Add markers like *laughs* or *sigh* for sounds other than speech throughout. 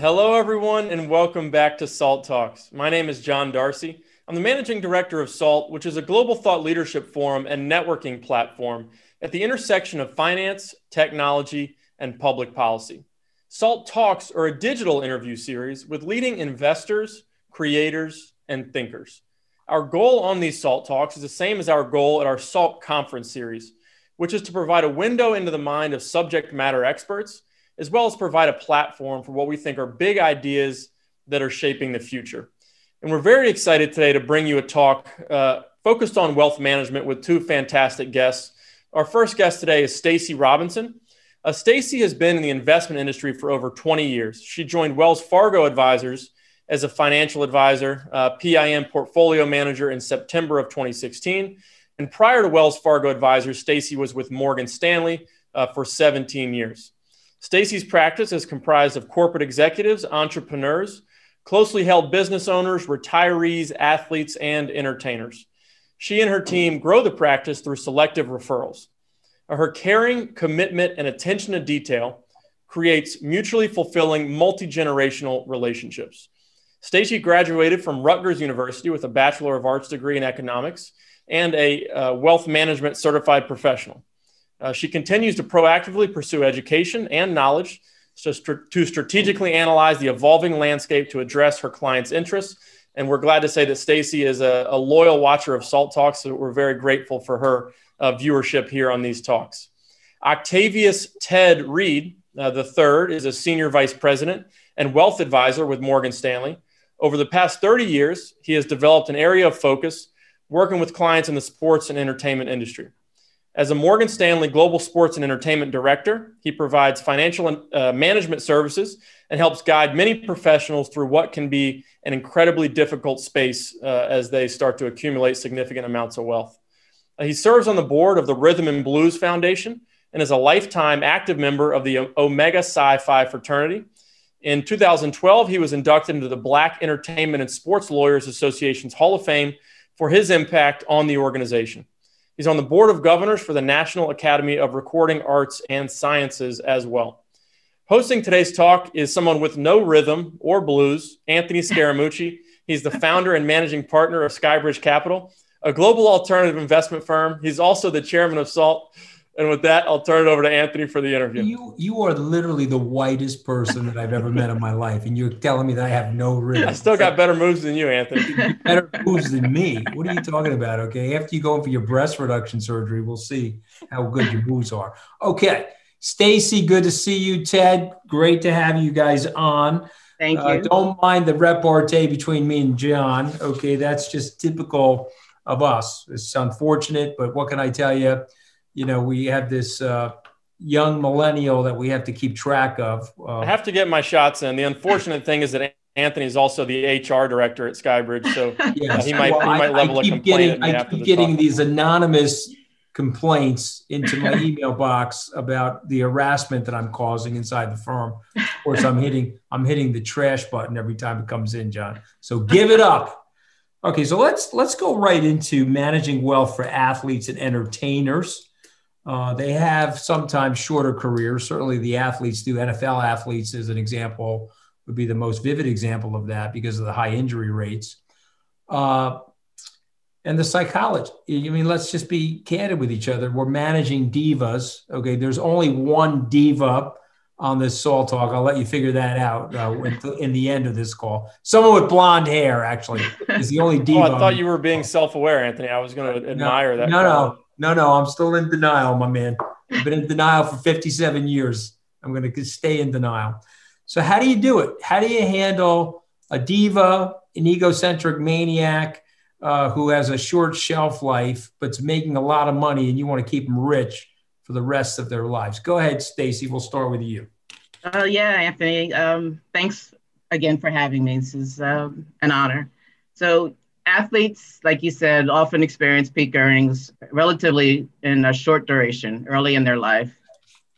Hello, everyone, and welcome back to SALT Talks. My name is John Darcy. I'm the managing director of SALT, which is a global thought leadership forum and networking platform at the intersection of finance, technology, and public policy. SALT Talks are a digital interview series with leading investors, creators, and thinkers. Our goal on these SALT Talks is the same as our goal at our SALT conference series, which is to provide a window into the mind of subject matter experts, as well as provide a platform for what we think are big ideas that are shaping the future. And we're very excited today to bring you a talk uh, focused on wealth management with two fantastic guests. Our first guest today is Stacy Robinson. Uh, Stacy has been in the investment industry for over 20 years. She joined Wells Fargo Advisors as a financial advisor, uh, PIM portfolio manager in September of 2016. And prior to Wells Fargo Advisors, Stacy was with Morgan Stanley uh, for 17 years. Stacy's practice is comprised of corporate executives, entrepreneurs, closely held business owners, retirees, athletes, and entertainers. She and her team grow the practice through selective referrals. Her caring, commitment, and attention to detail creates mutually fulfilling multi-generational relationships. Stacy graduated from Rutgers University with a Bachelor of Arts degree in economics and a uh, wealth management certified professional. Uh, she continues to proactively pursue education and knowledge to, to strategically analyze the evolving landscape to address her clients' interests. And we're glad to say that Stacy is a, a, loyal watcher of Salt Talks, so we're very grateful for her uh, viewership here on these talks. Octavius Ted Reed, uh, the third, is a senior vice president and wealth advisor with Morgan Stanley. Over the past 30 years, he has developed an area of focus working with clients in the sports and entertainment industry. As a Morgan Stanley Global Sports and Entertainment Director, he provides financial uh, management services and helps guide many professionals through what can be an incredibly difficult space uh, as they start to accumulate significant amounts of wealth. Uh, he serves on the board of the Rhythm and Blues Foundation and is a lifetime active member of the Omega Psi Phi fraternity. In 2012, he was inducted into the Black Entertainment and Sports Lawyers Association's Hall of Fame for his impact on the organization. He's on the board of governors for the National Academy of Recording Arts and Sciences as well. Hosting today's talk is someone with no rhythm or blues, Anthony *laughs* Scaramucci. He's the founder and managing partner of Skybridge Capital, a global alternative investment firm. He's also the chairman of SALT, and with that, I'll turn it over to Anthony for the interview. You you are literally the whitest person that I've ever met in my life, and you're telling me that I have no rhythm. I still got better moves than you, Anthony. better moves than me. What are you talking about? Okay, after you go in for your breast reduction surgery, we'll see how good your moves are. Okay, Stacy, good to see you. Ted, great to have you guys on. Thank uh, you. Uh, don't mind the repartee between me and John. Okay, that's just typical of us. It's unfortunate, but what can I tell you? You know, we have this uh, young millennial that we have to keep track of. Uh, I have to get my shots in. The unfortunate thing is that Anthony is also the HR director at Skybridge, so *laughs* yes. uh, he might well, he might level I, I keep a complaint. Getting, I keep getting talk. these anonymous complaints into my *laughs* email box about the harassment that I'm causing inside the firm. Of course, I'm hitting I'm hitting the trash button every time it comes in, John. So give it up. Okay, so let's let's go right into managing wealth for athletes and entertainers. Uh, they have sometimes shorter careers. Certainly, the athletes do. NFL athletes, as an example, would be the most vivid example of that because of the high injury rates. Uh, and the psychology. I mean, let's just be candid with each other. We're managing divas. Okay, there's only one diva on this Salt Talk. I'll let you figure that out uh, in the end of this call. Someone with blonde hair, actually, is the only diva. *laughs* Oh, I thought you were being self-aware, Anthony. I was going to admire no, that. No, no, no, no, I'm still in denial, my man. I've been in denial for 57 years. I'm going to stay in denial. So, how do you do it? How do you handle a diva, an egocentric maniac uh, who has a short shelf life but's making a lot of money, and you want to keep them rich for the rest of their lives? Go ahead, Stacy. We'll start with you. Uh, yeah, Anthony. Um, thanks again for having me. This is um, an honor. So, athletes, like you said, often experience peak earnings relatively in a short duration, early in their life.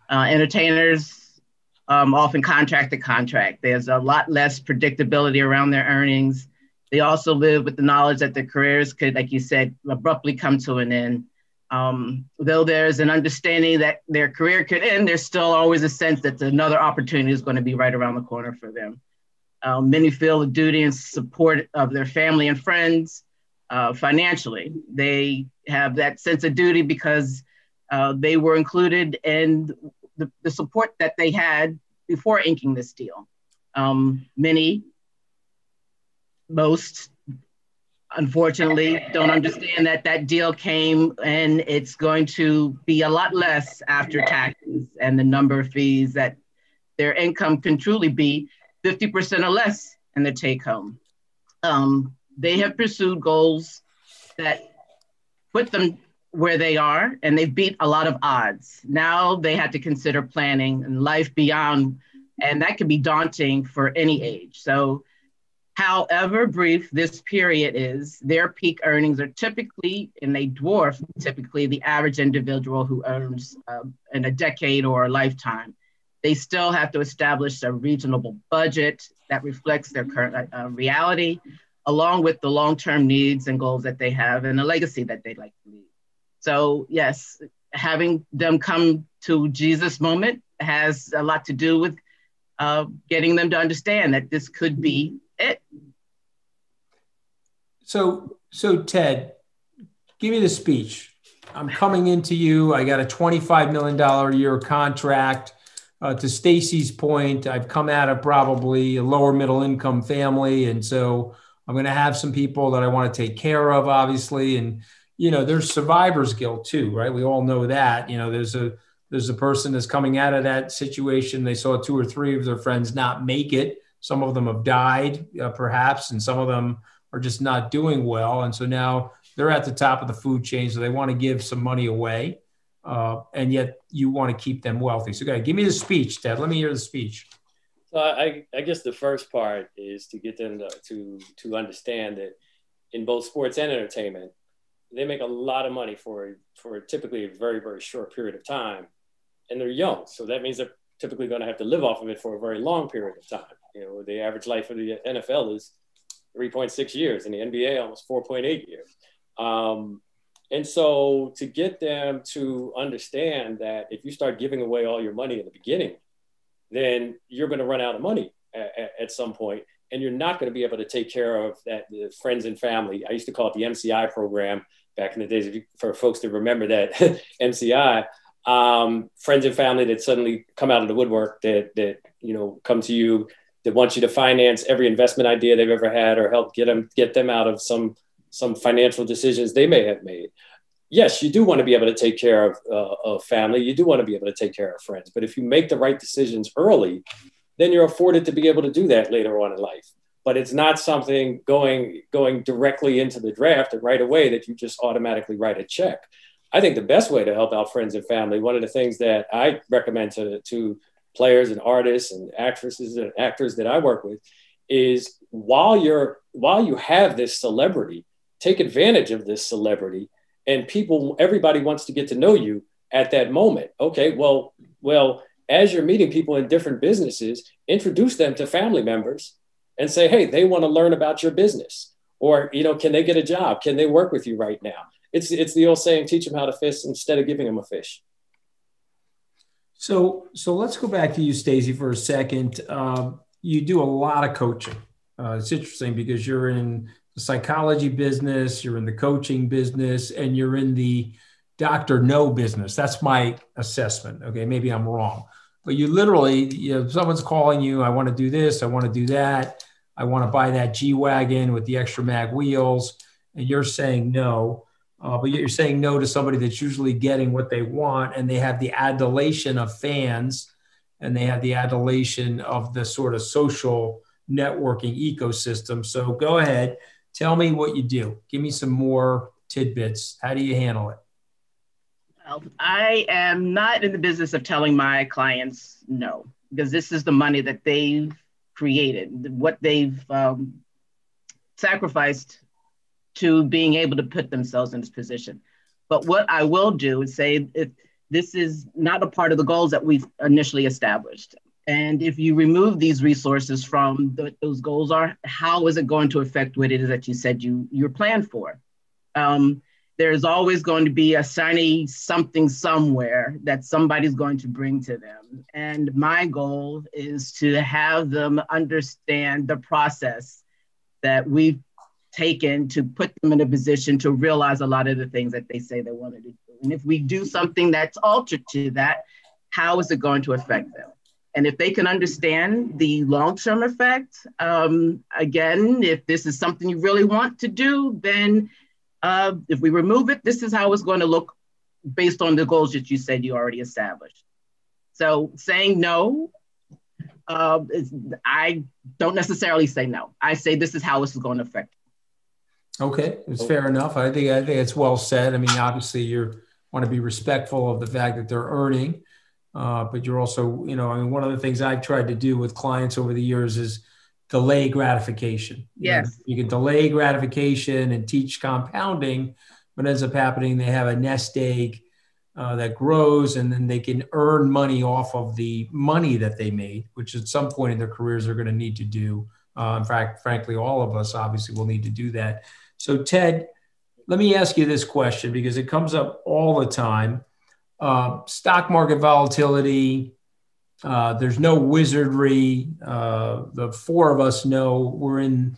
Uh, entertainers um, often contract to contract. There's a lot less predictability around their earnings. They also live with the knowledge that their careers could, like you said, abruptly come to an end. Um, though there's an understanding that their career could end, there's still always a sense that another opportunity is going to be right around the corner for them. Um, many feel a duty and support of their family and friends uh, financially. They have that sense of duty because uh, they were included in the, the, support that they had before inking this deal. Um, many, most, unfortunately, don't understand that that deal came and it's going to be a lot less after taxes and the number of fees that their income can truly be 50% or less in the take home. Um, they have pursued goals that put them where they are and they've beat a lot of odds. Now they had to consider planning and life beyond, and that can be daunting for any age. So, however brief this period is, their peak earnings are typically, and they dwarf typically the average individual who earns uh, in a decade or a lifetime. They still have to establish a reasonable budget that reflects their current uh, reality, along with the long term needs and goals that they have and the legacy that they'd like to leave. So, yes, having them come to Jesus moment has a lot to do with uh, getting them to understand that this could be it. So, so Ted, give me the speech. I'm coming into you. I got a $25 million year contract. Uh, to Stacy's point, I've come out of probably a lower middle income family. And so I'm going to have some people that I want to take care of, obviously. And you know, there's survivor's guilt too, right? We all know that. You know, there's a there's a person that's coming out of that situation. They saw two or three of their friends not make it. Some of them have died, uh, perhaps, and some of them are just not doing well. And so now they're at the top of the food chain, so they want to give some money away, uh, and yet you want to keep them wealthy. So, okay, give me the speech, Ted. Let me hear the speech. So, I, I guess the first part is to get them to, to to understand that in both sports and entertainment, they make a lot of money for for typically a very very short period of time, and they're young, so that means they're typically going to have to live off of it for a very long period of time. You know, the average life of the NFL is 3.6 years, and the NBA almost 4.8 years. Um, and so to get them to understand that if you start giving away all your money in the beginning, then you're going to run out of money at, at some point, and you're not going to be able to take care of that friends and family. I used to call it the MCI program back in the days for folks to remember that *laughs* MCI. Um, friends and family that suddenly come out of the woodwork that that you know come to you that want you to finance every investment idea they've ever had or help get them get them out of some some financial decisions they may have made. Yes, you do want to be able to take care of, uh, of family. You do want to be able to take care of friends. But if you make the right decisions early, then you're afforded to be able to do that later on in life but it's not something going going directly into the draft and right away that you just automatically write a check. I think the best way to help out friends and family, one of the things that I recommend to, to players and artists and actresses and actors that I work with is while you're while you have this celebrity, take advantage of this celebrity and people everybody wants to get to know you at that moment. Okay, well, well, as you're meeting people in different businesses, introduce them to family members and say, hey, they want to learn about your business. Or, you know, can they get a job? Can they work with you right now? It's, it's the old saying, teach them how to fish instead of giving them a fish. So, so let's go back to you, Stacy, for a second. Um, you do a lot of coaching. Uh, it's interesting because you're in psychology business, you're in the coaching business, and you're in the doctor no business. That's my assessment. Okay, maybe I'm wrong, but you literally, you know, someone's calling you. I want to do this. I want to do that. I want to buy that G Wagon with the extra mag wheels. And you're saying no. Uh, but you're saying no to somebody that's usually getting what they want and they have the adulation of fans and they have the adulation of the sort of social networking ecosystem. So go ahead, tell me what you do. Give me some more tidbits. How do you handle it? Well, I am not in the business of telling my clients no, because this is the money that they've created, what they've um, sacrificed to being able to put themselves in this position. But what I will do is say if this is not a part of the goals that we've initially established. And if you remove these resources from those goals are, how is it going to affect what it is that you said you you're planned for? Um, there's always going to be a shiny something somewhere that somebody's going to bring to them. And my goal is to have them understand the process that we've taken to put them in a position to realize a lot of the things that they say they wanted to do. And if we do something that's altered to that, how is it going to affect them? And if they can understand the long term effect, um, again, if this is something you really want to do, then uh, if we remove it, this is how it's going to look based on the goals that you said you already established. So saying no, uh, is, I don't necessarily say no. I say this is how this is going to affect. Okay, it's fair enough. I think I think it's well said. I mean, obviously, you want to be respectful of the fact that they're earning uh, but you're also, you know, I mean, one of the things I've tried to do with clients over the years is delay gratification. Yes. You, know, you can delay gratification and teach compounding. What ends up happening, they have a nest egg uh, that grows and then they can earn money off of the money that they made, which at some point in their careers they're going to need to do. Uh, in fact, frankly, all of us obviously will need to do that. So, Ted, let me ask you this question because it comes up all the time uh, stock market volatility. Uh, there's no wizardry. Uh, the four of us know we're in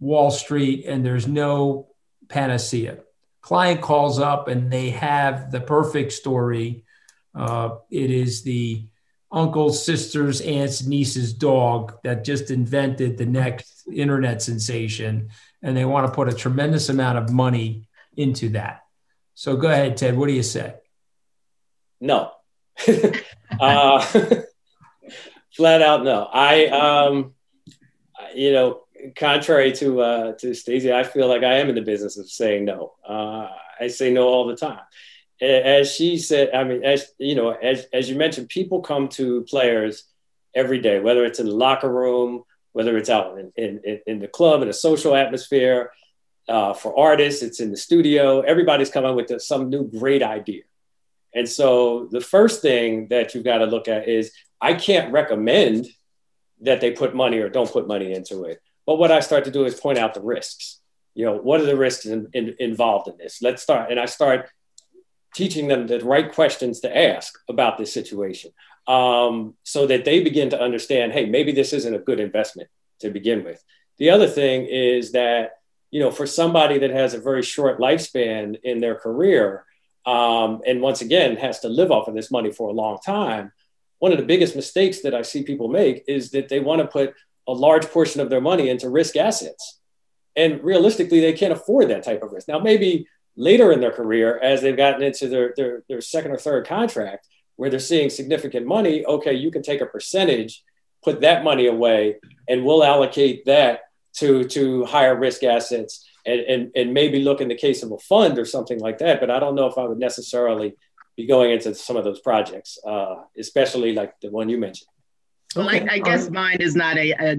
Wall Street and there's no panacea. Client calls up and they have the perfect story. Uh, it is the uncle's, sister's, aunt's, niece's dog that just invented the next internet sensation. And they want to put a tremendous amount of money into that. So go ahead, Ted. What do you say? No. *laughs* uh, *laughs* flat out no. I, um, you know, contrary to uh, to Stacey, I feel like I am in the business of saying no. Uh, I say no all the time. As she said, I mean, as you know, as as you mentioned, people come to players every day, whether it's in the locker room, whether it's out in in, in the club in a social atmosphere. Uh, for artists, it's in the studio. Everybody's coming with some new great idea. And so the first thing that you've got to look at is I can't recommend that they put money or don't put money into it. But what I start to do is point out the risks. You know, what are the risks in, in, involved in this? Let's start. And I start teaching them the right questions to ask about this situation um, so that they begin to understand hey, maybe this isn't a good investment to begin with. The other thing is that, you know, for somebody that has a very short lifespan in their career, um, and once again has to live off of this money for a long time. One of the biggest mistakes that i see people make is that they want to put a large portion of their money into risk assets. And realistically they can't afford that type of risk. Now maybe later in their career as they've gotten into their, their, their second or third contract where they're seeing significant money okay you can take a percentage put that money away and we'll allocate that to to higher risk assets and, and, and maybe look in the case of a fund or something like that. But I don't know if I would necessarily be going into some of those projects, uh, especially like the one you mentioned. Well, I, I guess mine is not a, a,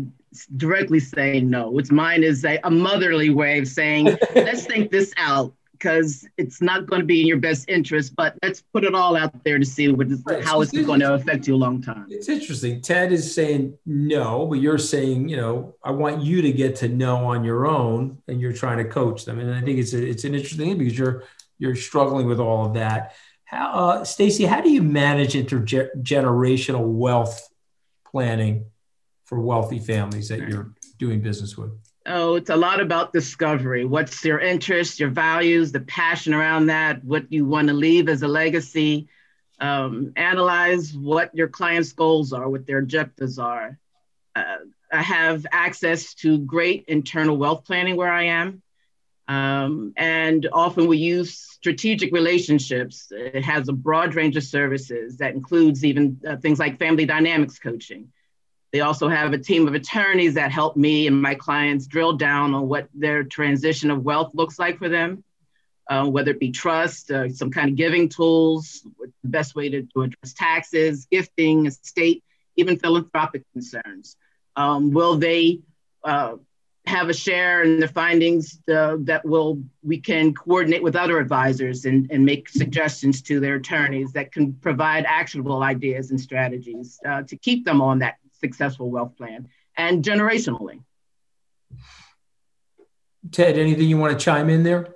directly saying no. It's mine is a, a motherly way of saying, let's think this out because it's not going to be in your best interest. But let's put it all out there to see what right. how it's, it's going to affect you a long time. It's interesting. Ted is saying no, but you're saying you know I want you to get to know on your own, and you're trying to coach them. And I think it's a, it's an interesting thing because you're you're struggling with all of that. How, uh, Stacey, how do you manage intergenerational wealth planning for wealthy families that you're doing business with? Oh, it's a lot about discovery. What's your interest, your values, the passion around that, what you want to leave as a legacy. Um, analyze what your client's goals are, what their objectives are. Uh, I have access to great internal wealth planning where I am. Um, and often we use strategic relationships. It has a broad range of services that includes even uh, things like family dynamics coaching. They also have a team of attorneys that help me and my clients drill down on what their transition of wealth looks like for them, uh, whether it be trust, uh, some kind of giving tools, the best way to, to address taxes, gifting, estate, even philanthropic concerns. Um, will they uh, have a share in the findings uh, that will we can coordinate with other advisors and, and make suggestions to their attorneys that can provide actionable ideas and strategies uh, to keep them on that successful wealth plan and generationally. Ted, anything you want to chime in there?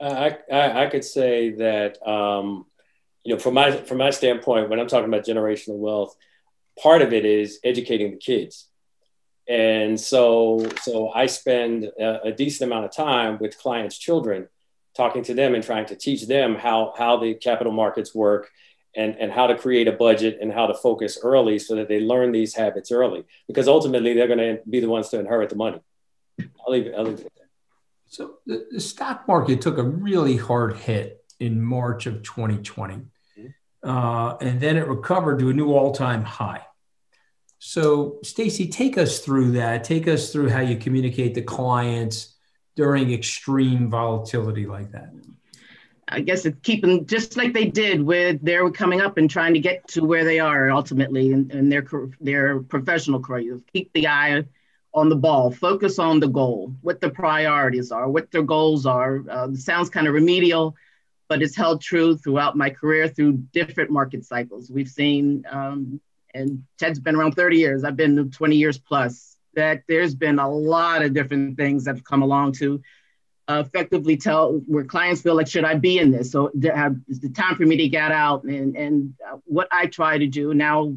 I, I, I could say that, um, you know, from my, from my standpoint, when I'm talking about generational wealth, part of it is educating the kids. And so, so I spend a, a decent amount of time with clients' children, talking to them and trying to teach them how, how the capital markets work and, and how to create a budget and how to focus early so that they learn these habits early because ultimately they're going to be the ones to inherit the money. I'll leave it, I'll leave it there. So the, the stock market took a really hard hit in March of 2020. Mm-hmm. Uh, and then it recovered to a new all-time high. So Stacy, take us through that. Take us through how you communicate to clients during extreme volatility like that. I guess it's keeping just like they did with their coming up and trying to get to where they are ultimately in, in their their professional career. Keep the eye on the ball, focus on the goal, what the priorities are, what their goals are. Uh, sounds kind of remedial, but it's held true throughout my career through different market cycles. We've seen, um, and Ted's been around 30 years, I've been 20 years plus, that there's been a lot of different things that have come along to uh, effectively tell where clients feel like, should I be in this? So have, is the time for me to get out and, and uh, what I try to do now,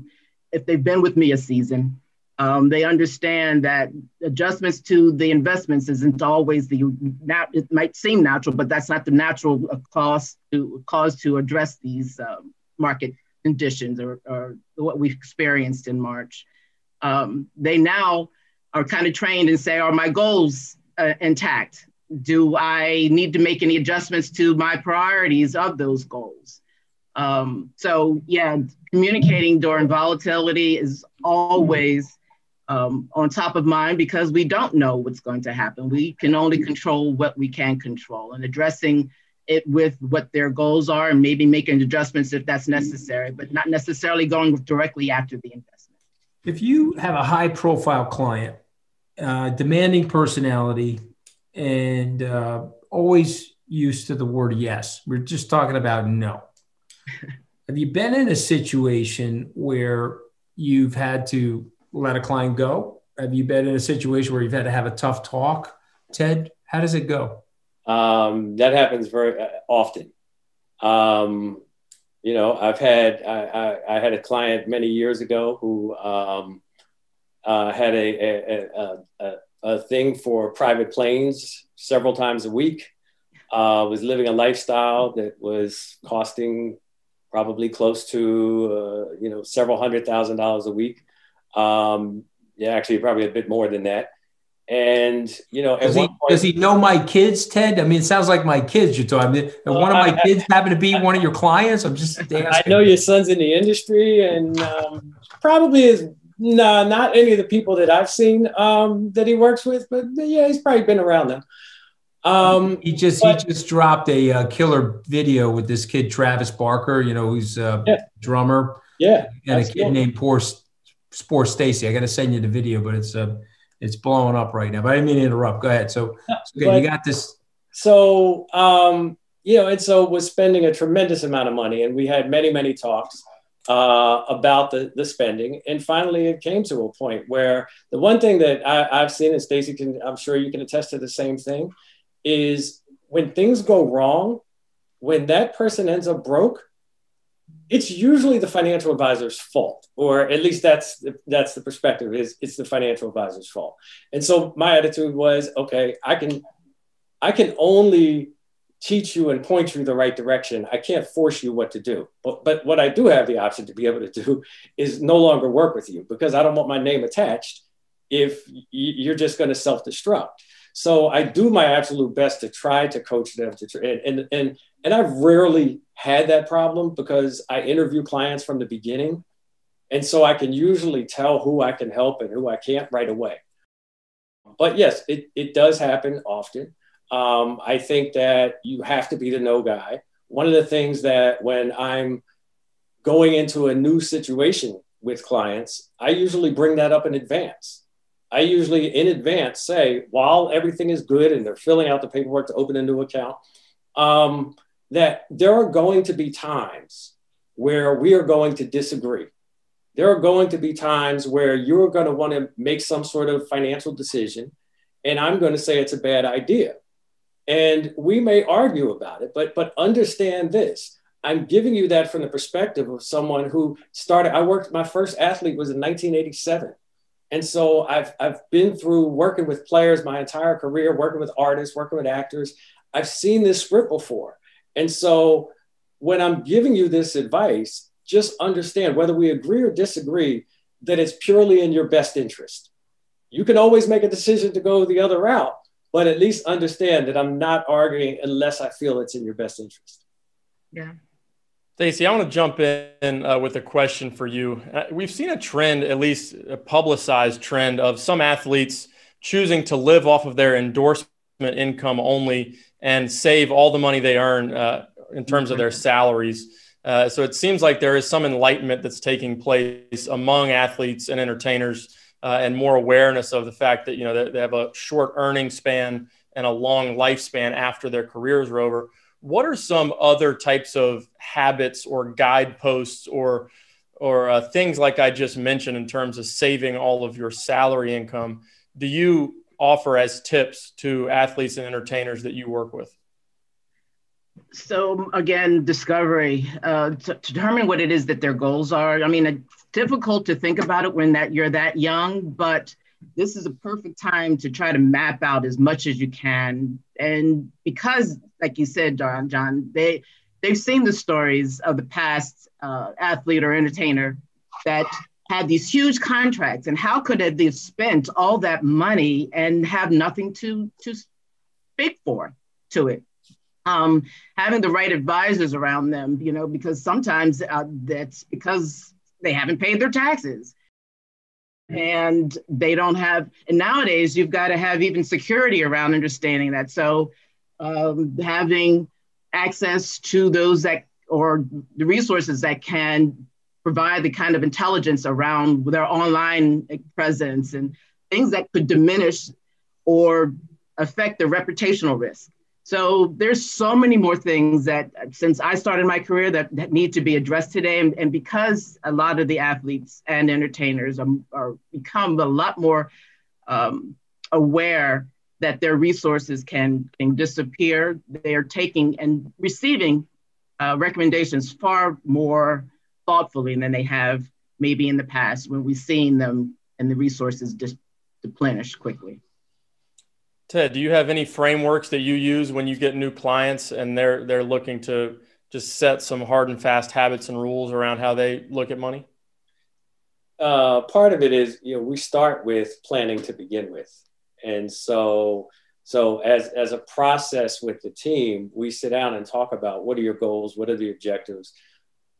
if they've been with me a season, um, they understand that adjustments to the investments isn't always the nat- it might seem natural, but that's not the natural cause to cause to address these uh, market conditions or, or, what we've experienced in March. Um, they now are kind of trained and say, are my goals uh, intact? Do I need to make any adjustments to my priorities of those goals? Um, so yeah, communicating during volatility is always um, on top of mind because we don't know what's going to happen. We can only control what we can control and addressing it with what their goals are and maybe making adjustments if that's necessary, but not necessarily going directly after the investment. If you have a high profile client, uh, demanding personality, and uh, always used to the word yes, we're just talking about no. *laughs* have you been in a situation where you've had to let a client go? Have you been in a situation where you've had to have a tough talk? Ted, how does it go? Um, that happens very uh, often. Um, you know, I've had I, I, I, had a client many years ago who um, uh, had a a, a, a, thing for private planes several times a week. Uh, was living a lifestyle that was costing probably close to uh, you know several hundred thousand dollars a week. Um, yeah, actually, probably a bit more than that. And you know, does he, point, does he know my kids, Ted? I mean, it sounds like my kids you're talking. One of my I, kids happened to be one of your clients. I'm just asking. *laughs* I know your son's in the industry, and um, probably is no, not any of the people that I've seen um, that he works with, but yeah, he's probably been around them. Um, he just but, he just dropped a uh, killer video with this kid Travis Barker. You know, who's a yeah. drummer. Yeah, and a kid cool. named Poor Sports Stacy. I got to send you the video, but it's uh, it's blowing up right now. But I didn't mean to interrupt. Go ahead. So, okay, but, you got this. So, um, you know, and so was spending a tremendous amount of money, and we had many, many talks uh, about the the spending, and finally it came to a point where the one thing that I, I've seen, and Stacy can, I'm sure you can attest to the same thing, is when things go wrong, when that person ends up broke, it's usually the financial advisor's fault, or at least that's the, that's the perspective. Is it's the financial advisor's fault. And so my attitude was, okay, I can I can only teach you and point you the right direction. I can't force you what to do. But but what I do have the option to be able to do is no longer work with you because I don't want my name attached if you're just going to self destruct. So I do my absolute best to try to coach them to and, and and and I've rarely had that problem because I interview clients from the beginning, and so I can usually tell who I can help and who I can't right away. But yes, it it does happen often. Um, I think that you have to be the no guy. One of the things that when I'm going into a new situation with clients, I usually bring that up in advance. I usually in advance say, while everything is good and they're filling out the paperwork to open a new account, um, that there are going to be times where we are going to disagree. There are going to be times where you're going to want to make some sort of financial decision, and I'm going to say it's a bad idea. And we may argue about it, but but understand this. I'm giving you that from the perspective of someone who started. I worked. My first athlete was in 1987, and so I've I've been through working with players my entire career, working with artists, working with actors. I've seen this script before, and so when I'm giving you this advice, just understand whether we agree or disagree that it's purely in your best interest. You can always make a decision to go the other route, but at least understand that I'm not arguing unless I feel it's in your best interest. Yeah. Stacey, I want to jump in uh, with a question for you. Uh, we've seen a trend, at least a publicized trend, of some athletes choosing to live off of their endorsement income only and save all the money they earn uh, in terms of their mm-hmm. salaries. Uh, so it seems like there is some enlightenment that's taking place among athletes and entertainers uh, and more awareness of the fact that you know they, they have a short earning span and a long lifespan after their careers are over. What are some other types of habits or guideposts or or uh, things like I just mentioned in terms of saving all of your salary income? Do you offer as tips to athletes and entertainers that you work with? So again, discovery uh, to, to determine what it is that their goals are. I mean, difficult to think about it when that you're that young, but this is a perfect time to try to map out as much as you can. And because, like you said, John, John, they they've seen the stories of the past uh, athlete or entertainer that had these huge contracts, and how could they have spent all that money and have nothing to to speak for to it? Um, having the right advisors around them, you know, because sometimes uh, that's because they haven't paid their taxes. And they don't have and nowadays you've got to have even security around understanding that. So um, having access to those that or the resources that can provide the kind of intelligence around their online presence and things that could diminish or affect the reputational risk so there's so many more things that since I started my career that, that need to be addressed today. And, and because a lot of the athletes and entertainers are, are become a lot more um, aware that their resources can, can disappear, they are taking and receiving uh, recommendations far more thoughtfully than they have maybe in the past when we've seen them and the resources just deplenish quickly. Ted, do you have any frameworks that you use when you get new clients and they're they're looking to just set some hard and fast habits and rules around how they look at money? Uh, part of it is you know we start with planning to begin with, and so so as as a process with the team, we sit down and talk about what are your goals, what are the objectives,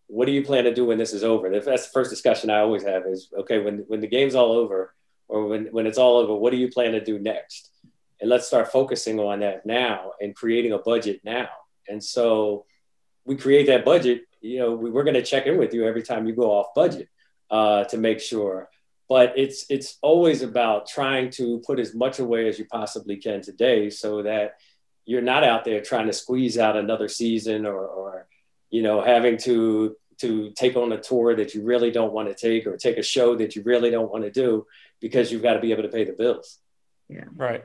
what do you plan to do when this is over? That's the first discussion I always have is okay when when the game's all over or when when it's all over, what do you plan to do next? And let's start focusing on that now and creating a budget now. And so we create that budget. You know, we, are going to check in with you every time you go off budget uh, to make sure. But it's it's always about trying to put as much away as you possibly can today, so that you're not out there trying to squeeze out another season or, or you know having to to take on a tour that you really don't want to take or take a show that you really don't want to do because you've got to be able to pay the bills. Yeah. Right.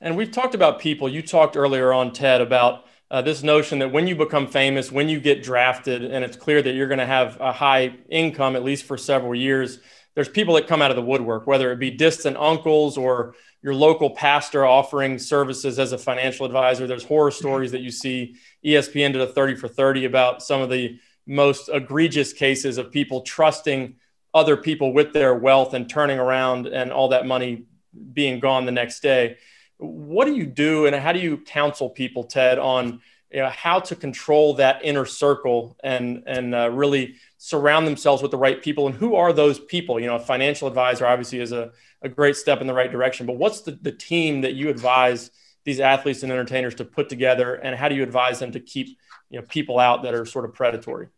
And we've talked about people. You talked earlier on, Ted, about uh, this notion that when you become famous, when you get drafted, and it's clear that you're going to have a high income, at least for several years, there's people that come out of the woodwork, whether it be distant uncles or your local pastor offering services as a financial advisor. There's horror stories that you see. ESPN did a 30 for 30 about some of the most egregious cases of people trusting other people with their wealth and turning around and all that money being gone the next day. What do you do, and how do you counsel people, Ted, on you know, how to control that inner circle and and uh, really surround themselves with the right people? And who are those people? You know, a financial advisor obviously is a, a great step in the right direction, but what's the, the team that you advise these athletes and entertainers to put together, and how do you advise them to keep you know people out that are sort of predatory?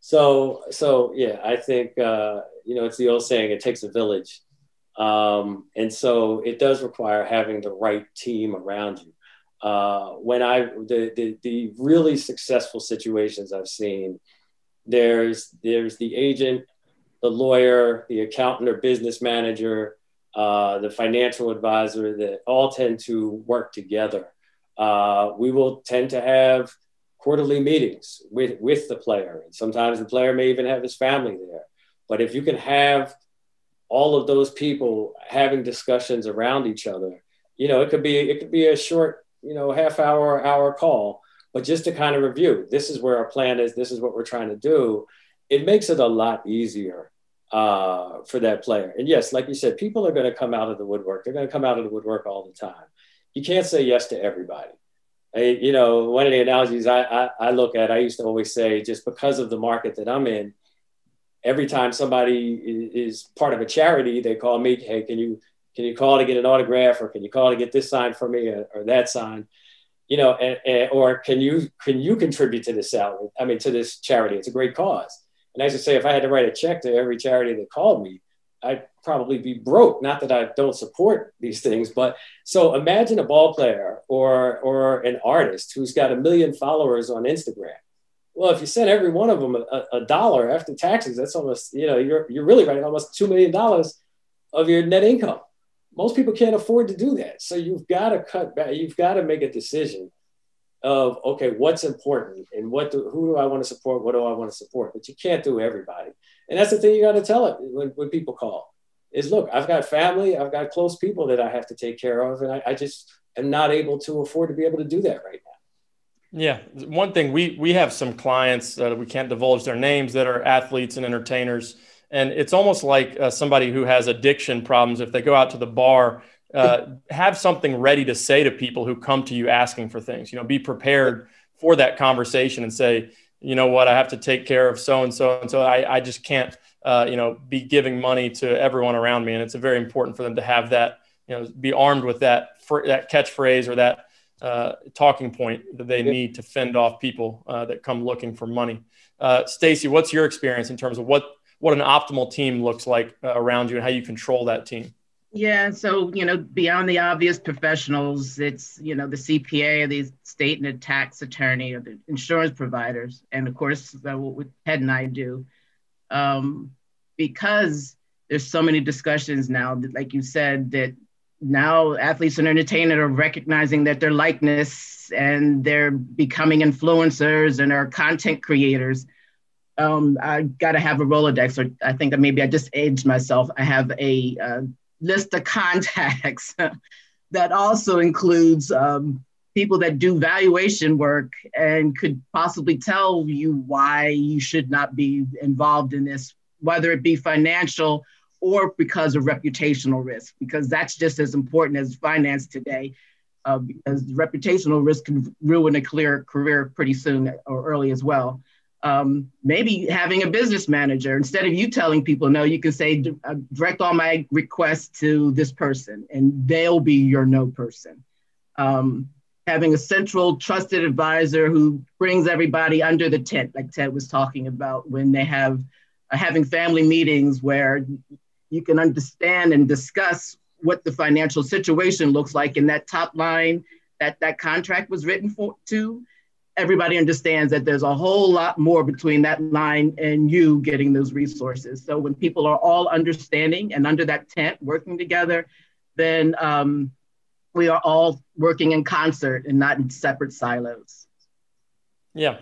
So, so yeah, I think uh, you know it's the old saying: it takes a village. Um, and so it does require having the right team around you. Uh, when I the, the, the really successful situations I've seen, there's there's the agent, the lawyer, the accountant or business manager, uh, the financial advisor that all tend to work together Uh, we will tend to have quarterly meetings with, with the player. And sometimes the player may even have his family there. But if you can have all of those people having discussions around each other, you know, it could be it could be a short, you know, half hour, hour call, but just to kind of review, this is where our plan is, this is what we're trying to do. It makes it a lot easier uh, for that player. And yes, like you said, people are going to come out of the woodwork. They're going to come out of the woodwork all the time. You can't say yes to everybody. I, you know, one of the analogies I, I, I look at, I used to always say, just because of the market that I'm in, every time somebody is part of a charity, they call me, hey, can you can you call to get an autograph, or can you call to get this sign for me, or, or that sign, you know, and, and, or can you can you contribute to this salary? I mean, to this charity. It's a great cause. And as I say, if I had to write a check to every charity that called me, I'd probably be broke. Not that I don't support these things, but so imagine a ball player or or an artist who's got a million followers on Instagram. Well, if you send every one of them a, a dollar after taxes, that's almost you know you're you're really writing almost two million dollars of your net income. Most people can't afford to do that, so you've got to cut back. You've got to make a decision of okay, what's important and what do, who do I want to support? What do I want to support? But you can't do everybody, and that's the thing you got to tell it when, when people call is look, I've got family, I've got close people that I have to take care of, and I, I just am not able to afford to be able to do that right now. Yeah, one thing we we have some clients that we can't divulge their names that are athletes and entertainers, and it's almost like uh, somebody who has addiction problems. If they go out to the bar, uh, have something ready to say to people who come to you asking for things. You know, be prepared for that conversation and say, you know what, I have to take care of so and so, and so I I just can't uh, you know, be giving money to everyone around me. And it's very important for them to have that, you know, be armed with that for, that catchphrase or that uh, talking point that they need to fend off people uh, that come looking for money. Uh, Stacy, what's your experience in terms of what what an optimal team looks like uh, around you and how you control that team? Yeah, so you know, beyond the obvious professionals, it's you know the CPA, or the state and the tax attorney, or the insurance providers, and of course, uh, what Ted and I do. Um, because there's so many discussions now, that, like you said, that now athletes and entertainers are recognizing that their likeness and they're becoming influencers and are content creators. Um, I got to have a Rolodex, or I think maybe I just aged myself. I have a uh, list of *laughs* contacts *laughs* that also includes um, people that do valuation work and could possibly tell you why you should not be involved in this whether it be financial or because of reputational risk, because that's just as important as finance today. Uh, because reputational risk can ruin a clear career pretty soon or early as well. Um, maybe having a business manager instead of you telling people no, you can say uh, direct all my requests to this person, and they'll be your no person. Um, having a central trusted advisor who brings everybody under the tent, like Ted was talking about, when they have having family meetings where you can understand and discuss what the financial situation looks like in that top line that that contract was written for to. Everybody understands that there's a whole lot more between that line and you getting those resources. So when people are all understanding and under that tent working together then um, we are all working in concert and not in separate silos. Yeah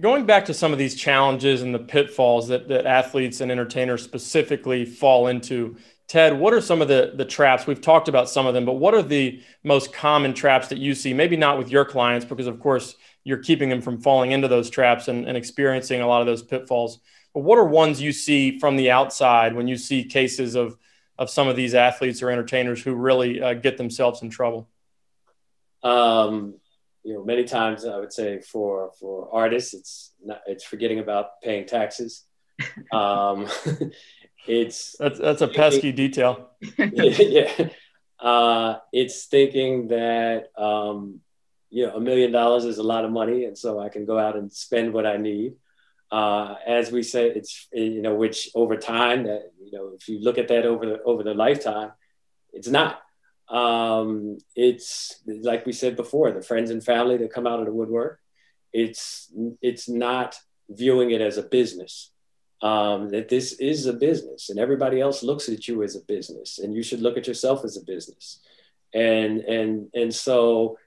Going back to some of these challenges and the pitfalls that, that athletes and entertainers specifically fall into, Ted, what are some of the, the traps? We've talked about some of them, but what are the most common traps that you see? Maybe not with your clients, because of course you're keeping them from falling into those traps and, and experiencing a lot of those pitfalls. But what are ones you see from the outside when you see cases of, of some of these athletes or entertainers who really uh, get themselves in trouble? Um, you know, many times I would say for for artists, it's not it's forgetting about paying taxes. *laughs* Um, *laughs* it's that's that's a pesky detail. *laughs* yeah, uh, it's thinking that um, you know a million dollars is a lot of money, and so I can go out and spend what I need. Uh, as we say, it's you know which over time that you know if you look at that over the over the lifetime, it's not um, it's like we said before, the friends and family that come out of the woodwork. It's it's not viewing it as a business. Um, that this is a business, and everybody else looks at you as a business, and you should look at yourself as a business. And and and so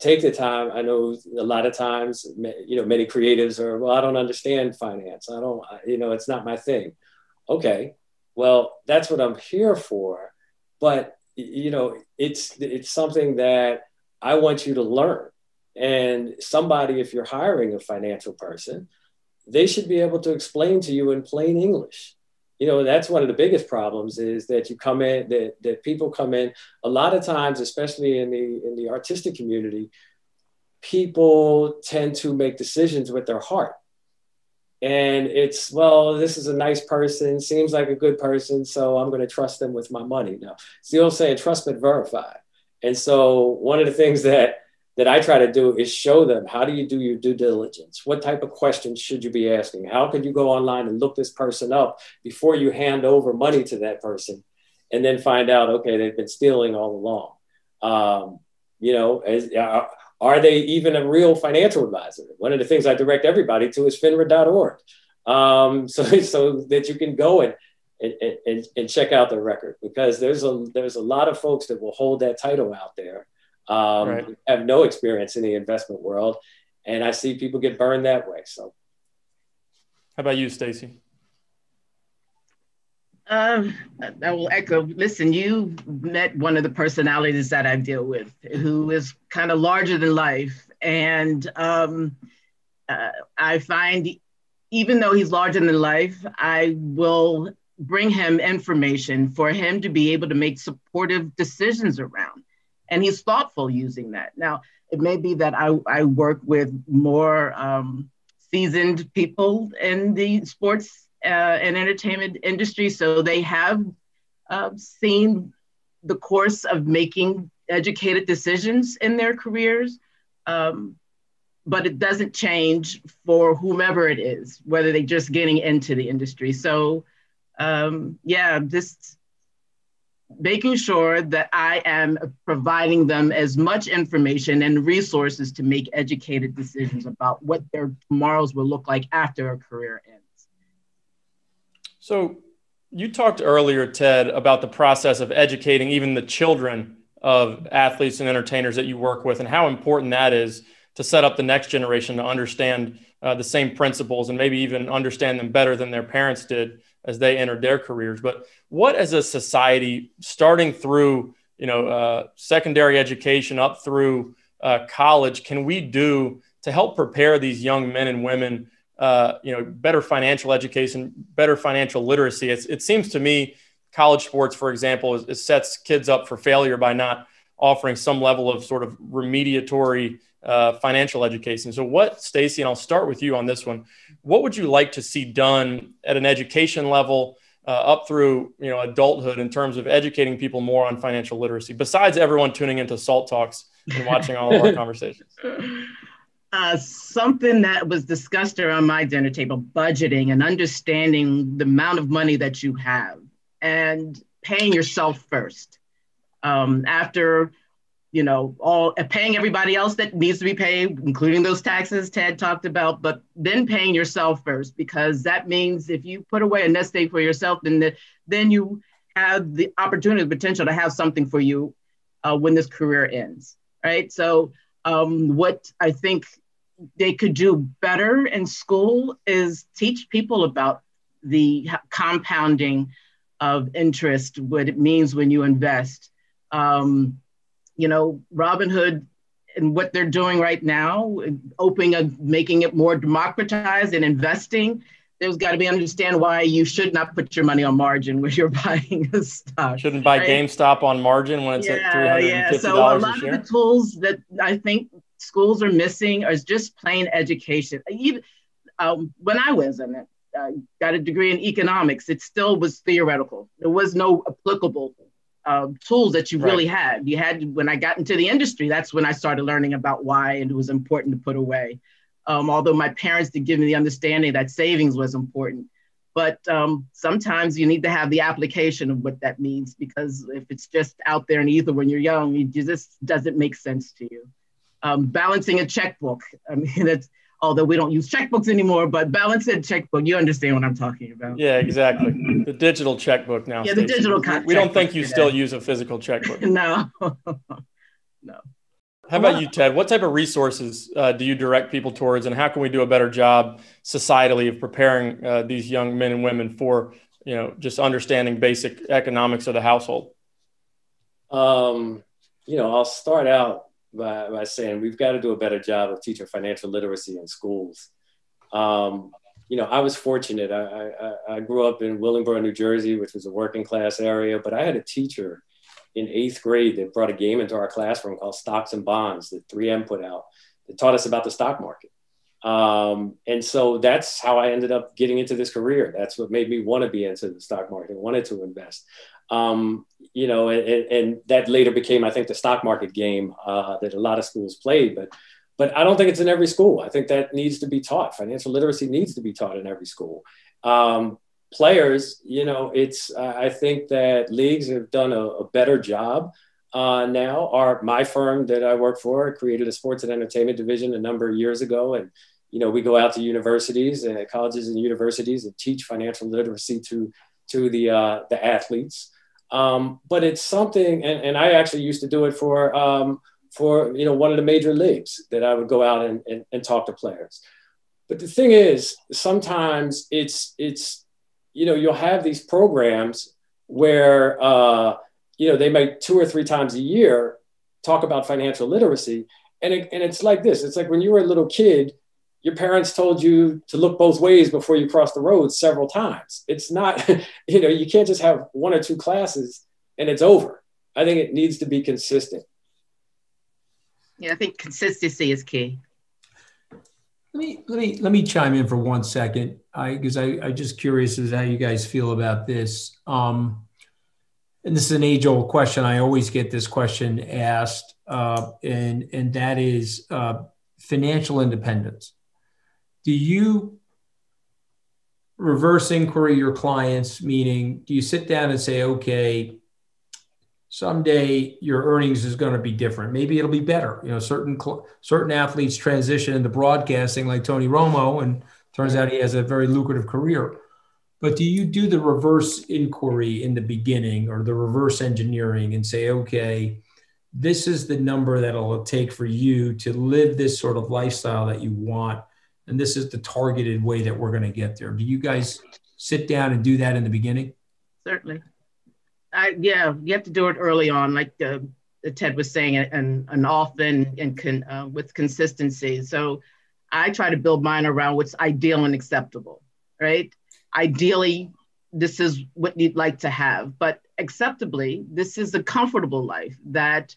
take the time. I know a lot of times, you know, many creatives are, well, I don't understand finance. I don't, you know, it's not my thing. Okay, well, that's what I'm here for. But you know, it's it's something that I want you to learn. And somebody, if you're hiring a financial person, they should be able to explain to you in plain English. You know, that's one of the biggest problems is that you come in, that, that people come in a lot of times, especially in the in the artistic community, people tend to make decisions with their heart. And it's, well, this is a nice person, seems like a good person, so I'm going to trust them with my money. Now, the old saying, trust but verify. And so one of the things that that I try to do is show them how do you do your due diligence? What type of questions should you be asking? How could you go online and look this person up before you hand over money to that person and then find out, okay, they've been stealing all along? Um, you know, as, are they even a real financial advisor? One of the things I direct everybody to is finra.org. Um, *laughs* so, so that you can go and, and, and, and check out the record because there's a, there's a lot of folks that will hold that title out there um, right. have no experience in the investment world. And I see people get burned that way. So, how about you, Stacy? Um, I will echo. Listen, you met one of the personalities that I deal with, who is kind of larger than life, and um, uh, I find even though he's larger than life, I will bring him information for him to be able to make supportive decisions around and he's thoughtful using that. Now, it may be that I, I work with more um, seasoned people in the sports uh, and entertainment industry, so they have uh, seen the course of making educated decisions in their careers. Um, but it doesn't change for whomever it is, whether they're just getting into the industry. So, um, yeah, just making sure that I am providing them as much information and resources to make educated decisions about what their tomorrows will look like after a career ends. So, you talked earlier, Ted, about the process of educating even the children of athletes and entertainers that you work with and how important that is to set up the next generation to understand uh, the same principles and maybe even understand them better than their parents did as they entered their careers. But what, as a society, starting through you know uh, secondary education up through uh, college, can we do to help prepare these young men and women? Uh, you know, better financial education, better financial literacy. It's, it seems to me, college sports, for example, is, is sets kids up for failure by not offering some level of sort of remediatory uh, financial education. So, what, Stacy, and I'll start with you on this one. What would you like to see done at an education level uh, up through you know adulthood in terms of educating people more on financial literacy? Besides everyone tuning into Salt Talks and watching all of our *laughs* conversations. Uh, something that was discussed around my dinner table budgeting and understanding the amount of money that you have and paying yourself first. Um, after you know, all uh, paying everybody else that needs to be paid, including those taxes Ted talked about, but then paying yourself first, because that means if you put away a nest egg for yourself, then the, then you have the opportunity, the potential to have something for you uh, when this career ends, right? So um, what I think they could do better in school is teach people about the compounding of interest, what it means when you invest. Um, you know, Robinhood and what they're doing right now, opening a, making it more democratized and investing. There's got to be understand why you should not put your money on margin when you're *laughs* buying a stock. Shouldn't buy right? GameStop on margin when it's yeah, at three hundred and fifty dollars yeah. so a, lot of the tools that I think schools are missing are just plain education. Even um, when I was in it, I got a degree in economics. It still was theoretical. There was no applicable uh, tools that you right. really had. You had when I got into the industry, that's when I started learning about why and it was important to put away. Um, although my parents did give me the understanding that savings was important, but um, sometimes you need to have the application of what that means because if it's just out there in ether when you're young, it just doesn't make sense to you. Um, balancing a checkbook, I mean, *laughs* that's although we don't use checkbooks anymore, but balance and checkbook, you understand what I'm talking about. Yeah, exactly. The digital checkbook now. Yeah, the digital. We, we don't think you today. still use a physical checkbook. *laughs* no, *laughs* no. How about you, Ted? What type of resources uh, do you direct people towards, and how can we do a better job societally of preparing uh, these young men and women for, you know, just understanding basic economics of the household? Um, you know, I'll start out by, by saying we've got to do a better job of teaching financial literacy in schools. Um, you know, I was fortunate. I, I, I, grew up in Willingboro, New Jersey, which was a working class area, but I had a teacher in eighth grade that brought a game into our classroom called Stocks and Bonds that 3M put out that taught us about the stock market. Um, and so that's how I ended up getting into this career. That's what made me want to be into the stock market, wanted to invest. Um, you know, and, and, that later became, I think, the stock market game uh, that a lot of schools played. But, but I don't think it's in every school. I think that needs to be taught. Financial literacy needs to be taught in every school. Um, players, you know, it's uh, I think that leagues have done a, a better job uh, now. Our my firm that I work for created a sports and entertainment division a number of years ago, and you know, we go out to universities and colleges and universities and teach financial literacy to to the uh, the athletes. Um, but it's something, and, and, I actually used to do it for um, for you know one of the major leagues that I would go out and, and, and talk to players. But the thing is, sometimes it's it's you know you'll have these programs where uh, you know they might two or three times a year talk about financial literacy, and it, and it's like this. It's like when you were a little kid your parents told you to look both ways before you cross the road several times. It's not, *laughs* you know, you can't just have one or two classes and it's over. I think it needs to be consistent. Yeah, I think consistency is key. Let me let me let me chime in for one second. I because I I just curious as how you guys feel about this. Um, and this is an age old question. I always get this question asked, uh, and and that is uh, financial independence do you reverse inquiry your clients meaning do you sit down and say okay someday your earnings is going to be different maybe it'll be better you know certain certain athletes transition into broadcasting like tony romo and turns out he has a very lucrative career but do you do the reverse inquiry in the beginning or the reverse engineering and say okay this is the number that it'll take for you to live this sort of lifestyle that you want and this is the targeted way that we're going to get there. Do you guys sit down and do that in the beginning? Certainly. I, yeah, you have to do it early on, like uh, Ted was saying, and, and often and con, uh, with consistency. So I try to build mine around what's ideal and acceptable, right? Ideally, this is what you'd like to have, but acceptably, this is a comfortable life that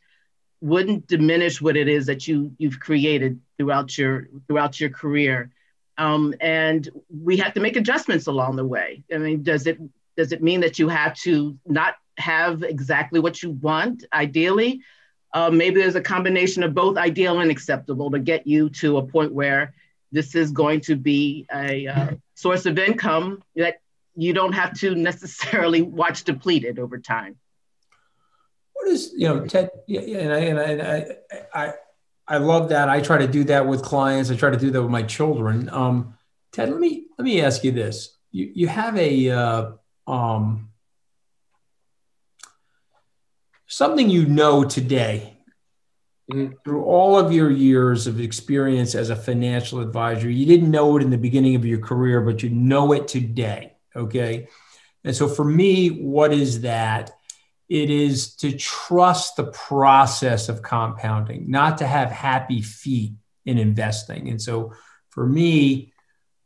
wouldn't diminish what it is that you you've created throughout your throughout your career um, and we have to make adjustments along the way i mean does it does it mean that you have to not have exactly what you want ideally uh, maybe there's a combination of both ideal and acceptable to get you to a point where this is going to be a uh, source of income that you don't have to necessarily *laughs* watch depleted over time what is you know ted yeah, and I, and I, and I, I I love that. I try to do that with clients. I try to do that with my children. Um, Ted, let me let me ask you this: you you have a uh, um, something you know today mm-hmm. through all of your years of experience as a financial advisor. You didn't know it in the beginning of your career, but you know it today. Okay, and so for me, what is that? it is to trust the process of compounding, not to have happy feet in investing. And so for me,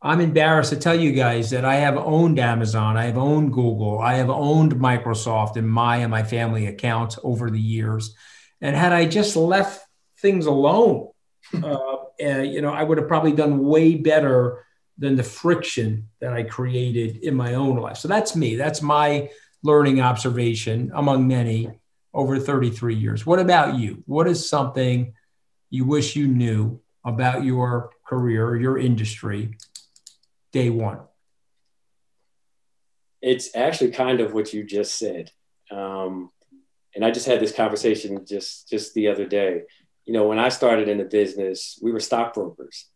I'm embarrassed to tell you guys that I have owned Amazon, I have owned Google, I have owned Microsoft in my and my family accounts over the years. And had I just left things alone, uh, uh, you know, I would have probably done way better than the friction that I created in my own life. So that's me. That's my learning observation among many over 33 years. What about you? What is something you wish you knew about your career your industry day one? It's actually kind of what you just said. Um, and I just had this conversation just just the other day. You know, when I started in the business, we were stockbrokers,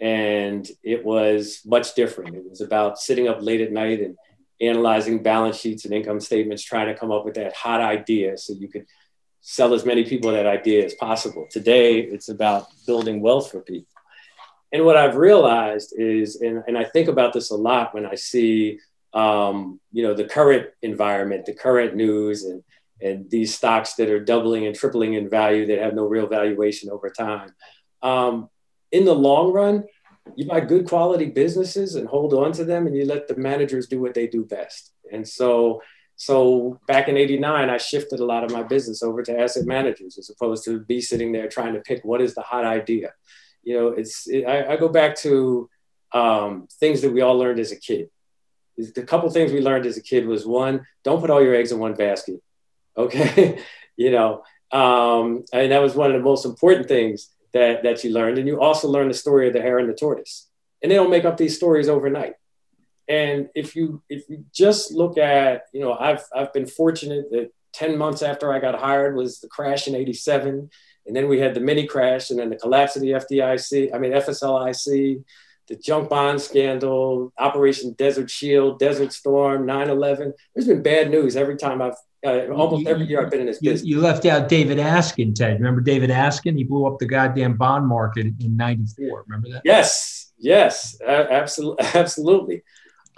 and it was much different. It was about sitting up late at night and analyzing balance sheets and income statements, trying to come up with that hot idea so you could sell as many people that idea as possible. Today, it's about building wealth for people. And what I've realized is, and, and I think about this a lot when I see, um, you know, the current environment, the current news, and and these stocks that are doubling and tripling in value that have no real valuation over time. Um, in the long run, you buy good quality businesses and hold on to them, and you let the managers do what they do best. And so so back in 89, I shifted a lot of my business over to asset managers as opposed to be sitting there trying to pick what is the hot idea. You know, it's, it, I, I, go back to um, things that we all learned as a kid. The couple things we learned as a kid was one, don't put all your eggs in one basket. *laughs* Okay. you know, um, and that was one of the most important things that, that you learned. And you also learned the story of the hare and the tortoise. And they don't make up these stories overnight and if you if you just look at, you know, I've I've been fortunate that 10 months after I got hired was the crash in 87. And then we had the mini crash and then the collapse of the FDIC, I mean FSLIC, the junk bond scandal, Operation Desert Shield, Desert Storm, 9/11. There's been bad news every time I've uh, almost every year I've been in this you, business. You left out David Askin, Ted. Remember David Askin? He blew up the goddamn bond market in '94. Remember that? Yes, yes, uh, absolutely, *laughs* absolutely.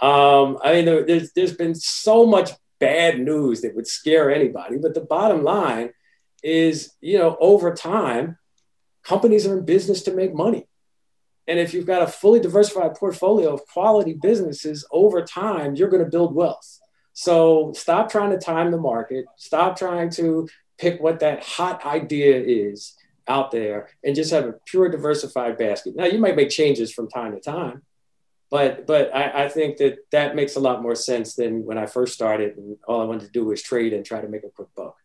Um, I mean, there, there's there's been so much bad news that would scare anybody, but the bottom line is, you know, over time, companies are in business to make money. And if you've got a fully diversified portfolio of quality businesses over time, you're going to build wealth. So stop trying to time the market, stop trying to pick what that hot idea is out there, and just have a pure diversified basket. Now, you might make changes from time to time, but but I, I, think that that makes a lot more sense than when I first started and all I wanted to do was trade and try to make a quick buck.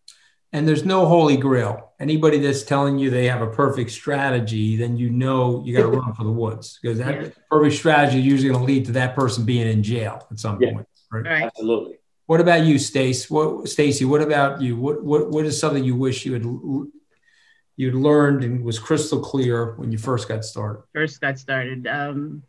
And there's no holy grail. Anybody that's telling you they have a perfect strategy, then you know you got to *laughs* run for the woods because that yeah. perfect strategy is usually going to lead to that person being in jail at some yeah. point. Right? right? Absolutely. What about you, Stace? What Stacy? What about you? What what what is something you wish you had you'd learned and was crystal clear when you first got started? First got started. Um,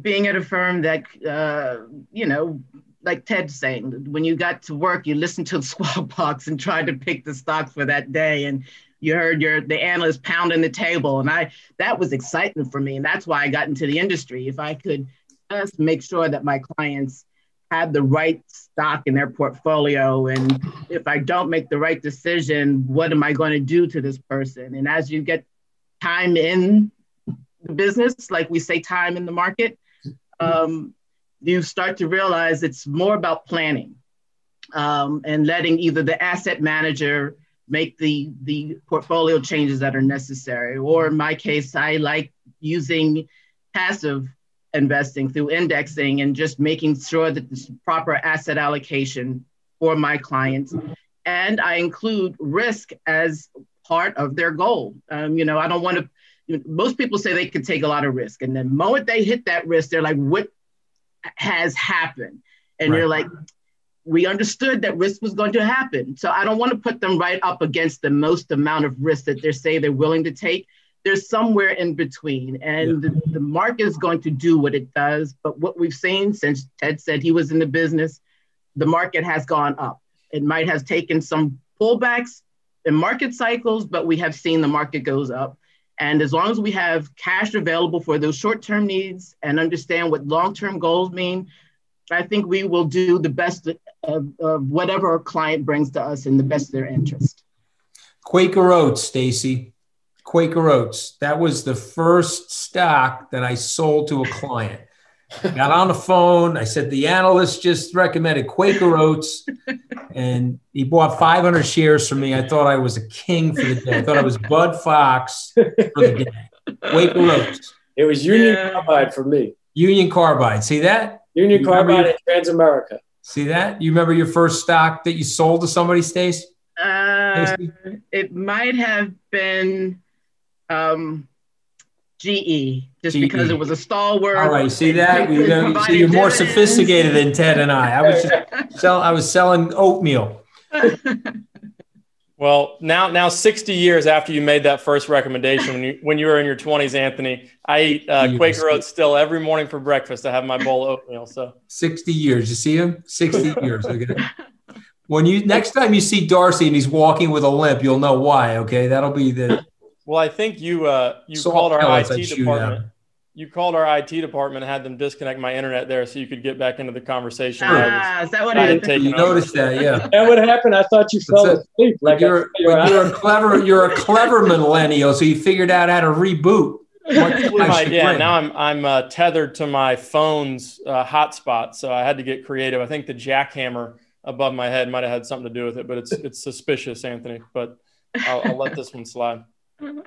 being at a firm that, uh, you know, like Ted's saying, when you got to work, you listened to the *laughs* squawk box and tried to pick the stock for that day. And you heard your the analyst pounding the table. And I that was exciting for me. And that's why I got into the industry. If I could just make sure that my clients had the right stock in their portfolio. And if I don't make the right decision, what am I going to do to this person? And as you get time in the business, like we say time in the market, um, you start to realize it's more about planning um, and letting either the asset manager make the the portfolio changes that are necessary or in my case i like using passive investing through indexing and just making sure that there's proper asset allocation for my clients and i include risk as part of their goal um, you know i don't want to most people say they can take a lot of risk. And the moment they hit that risk, they're like, what has happened? And right. you're like, we understood that risk was going to happen. So I don't want to put them right up against the most amount of risk that they say they're willing to take. There's somewhere in between. And yeah. the, the market is going to do what it does. But what we've seen since Ted said he was in the business, the market has gone up. It might have taken some pullbacks in market cycles, but we have seen the market goes up. And as long as we have cash available for those short term needs and understand what long term goals mean, I think we will do the best of, of whatever our client brings to us in the best of their interest. Quaker Oats, Stacy. Quaker Oats. That was the first stock that I sold to a client. Got on the phone. I said, the analyst just recommended Quaker Oats, and he bought 500 shares from me. I thought I was a king for the day. I thought I was Bud Fox for the day. Quaker Oats. It was Union yeah. Carbide for me. Union Carbide. See that? Union you Carbide and Transamerica. See that? You remember your first stock that you sold to somebody, Stace? Uh, it might have been um, GE just GE. because it was a stalwart. All right, see that? We, uh, see, you're more sophisticated than Ted and I. I was just *laughs* sell, I was selling oatmeal. *laughs* well, now now 60 years after you made that first recommendation when you when you were in your 20s, Anthony, I eat uh, Quaker Oats still every morning for breakfast. I have my bowl of oatmeal. So 60 years. You see him? 60 *laughs* years. When you next time you see Darcy and he's walking with a limp, you'll know why. Okay, that'll be the. Well, I think you uh, you Salt called our IT I'd shoot department. at. You called our IT department and had them disconnect my internet there so you could get back into the conversation. where was- Ah, is that what I didn't happened? take You it over. noticed that, yeah. *laughs* That would happen. I thought you fell That's asleep. Like Like you're, I- you're you're a clever, you're a clever millennial, so you figured out how to reboot. My My- *laughs* yeah, now I'm I'm uh, tethered to my phone's uh, hotspot, so I had to get creative. I think the jackhammer above my head might have had something to do with it, but it's it's suspicious, Anthony. But I'll, I'll let this one slide. *laughs*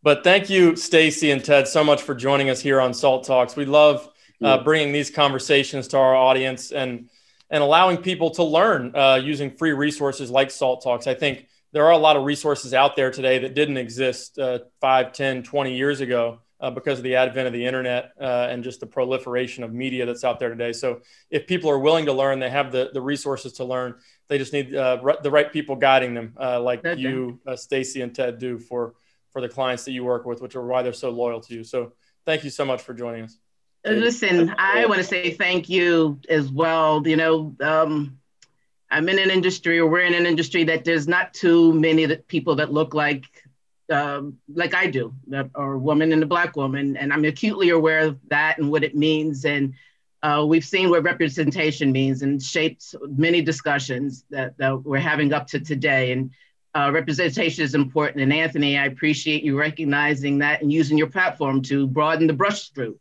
But thank you, Stacy and Ted, so much for joining us here on Salt Talks. We love uh, bringing these conversations to our audience and and allowing people to learn uh, using free resources like Salt Talks. I think there are a lot of resources out there today that didn't exist uh, 5, 10, 20 years ago uh, because of the advent of the internet uh, and just the proliferation of media that's out there today. So if people are willing to learn, they have the, the resources to learn. They just need uh, the right people guiding them, uh, like Okay. you, uh, Stacy, and Ted do for for the clients that you work with, which are why they're so loyal to you. So thank you so much for joining us. Uh, Listen, I want to say thank you as well. You know, um, I'm in an industry, or we're in an industry that there's not too many that people that look like um, like I do, that are a woman and a black woman, and I'm acutely aware of that and what it means. And uh, we've seen what representation means and shaped many discussions that, that we're having up to today. And uh, representation is important. And Anthony, I appreciate you recognizing that and using your platform to broaden the brushstroke.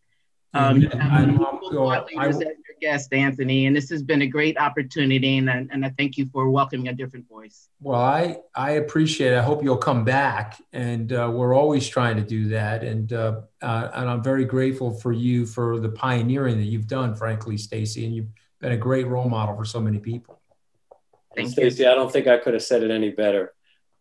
Um, you Amen. have I'm- multiple thought I- your guest, Anthony, and this has been a great opportunity, and, I- and I thank you for welcoming a different voice. Well, I, I appreciate it. I hope you'll come back. And uh, we're always trying to do that. And, uh, uh, and I'm very grateful for you for the pioneering that you've done, frankly, Stacy. And you've been a great role model for so many people. Thank you. Stacey, I don't think I could have said it any better.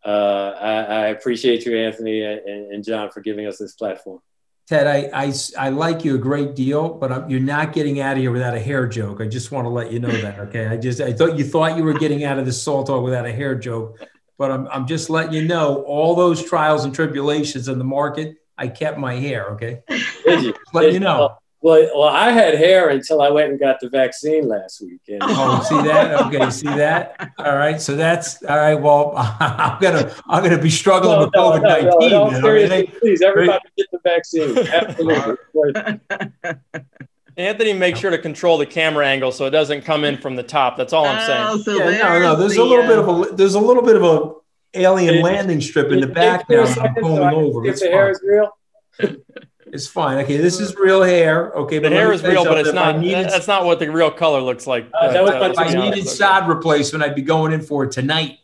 Uh, I, I appreciate you, Anthony and, and John, for giving us this platform. Ted, I, I, I like you a great deal, but I'm, you're not getting out of here without a hair joke. I just want to let you know that. Okay. I just, I thought you thought you were getting out of the salt talk without a hair joke, but I'm, I'm just letting you know all those trials and tribulations in the market. I kept my hair. Okay. Did you? Let you know. Well, well, I had hair until I went and got the vaccine last week. And Oh, see that? Okay, see that? All right. So that's all right. Well, *laughs* I'm gonna I'm gonna be struggling with COVID nineteen. no, seriously, please, everybody get the vaccine. *laughs* Absolutely. Anthony, make sure to control the camera angle so it doesn't come in from the top. That's all I'm saying. Oh, so Yeah, no, no. There's a little bit of a there's a little bit of a alien landing strip in the back now. a I'm second so I pulling can over. if It's the hair is real. *laughs* It's fine. Okay, this is real hair. Okay, The but let hair is real, but it's something. If I not. needed- That's not what the real color looks like. Uh, that was my If I needed honest. sod replacement, I'd be going in for it tonight.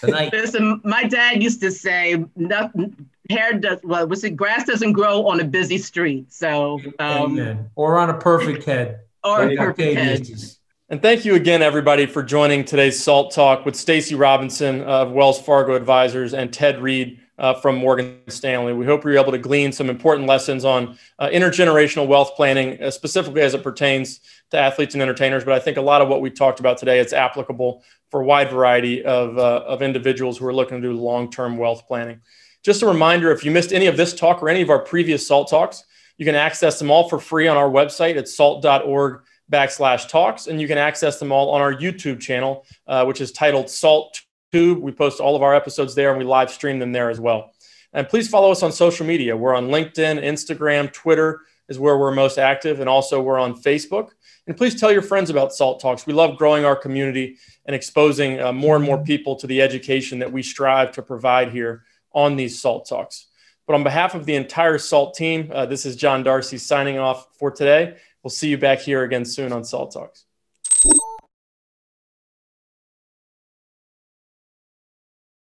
Tonight. *laughs* Listen, my dad used to say, nothing, hair does, well, was it grass doesn't grow on a busy street. So, um, Amen. Or on a perfect head. or a perfect head. Octavius. And thank you again, everybody, for joining today's Salt Talk with Stacy Robinson of Wells Fargo Advisors and Ted Reed uh, from Morgan Stanley. We hope you're able to glean some important lessons on uh, intergenerational wealth planning, uh, specifically as it pertains to athletes and entertainers. But I think a lot of what we talked about today is applicable for a wide variety of, uh, of individuals who are looking to do long-term wealth planning. Just a reminder, if you missed any of this talk or any of our previous SALT talks, you can access them all for free on our website at salt.org backslash talks. And you can access them all on our YouTube channel, uh, which is titled Salt Tube. We post all of our episodes there and we live stream them there as well. And please follow us on social media. We're on LinkedIn, Instagram, Twitter is where we're most active. And also we're on Facebook. And please tell your friends about Salt Talks. We love growing our community and exposing uh, more and more people to the education that we strive to provide here on these Salt Talks. But on behalf of the entire SALT team, uh, this is John Darcy signing off for today. We'll see you back here again soon on Salt Talks.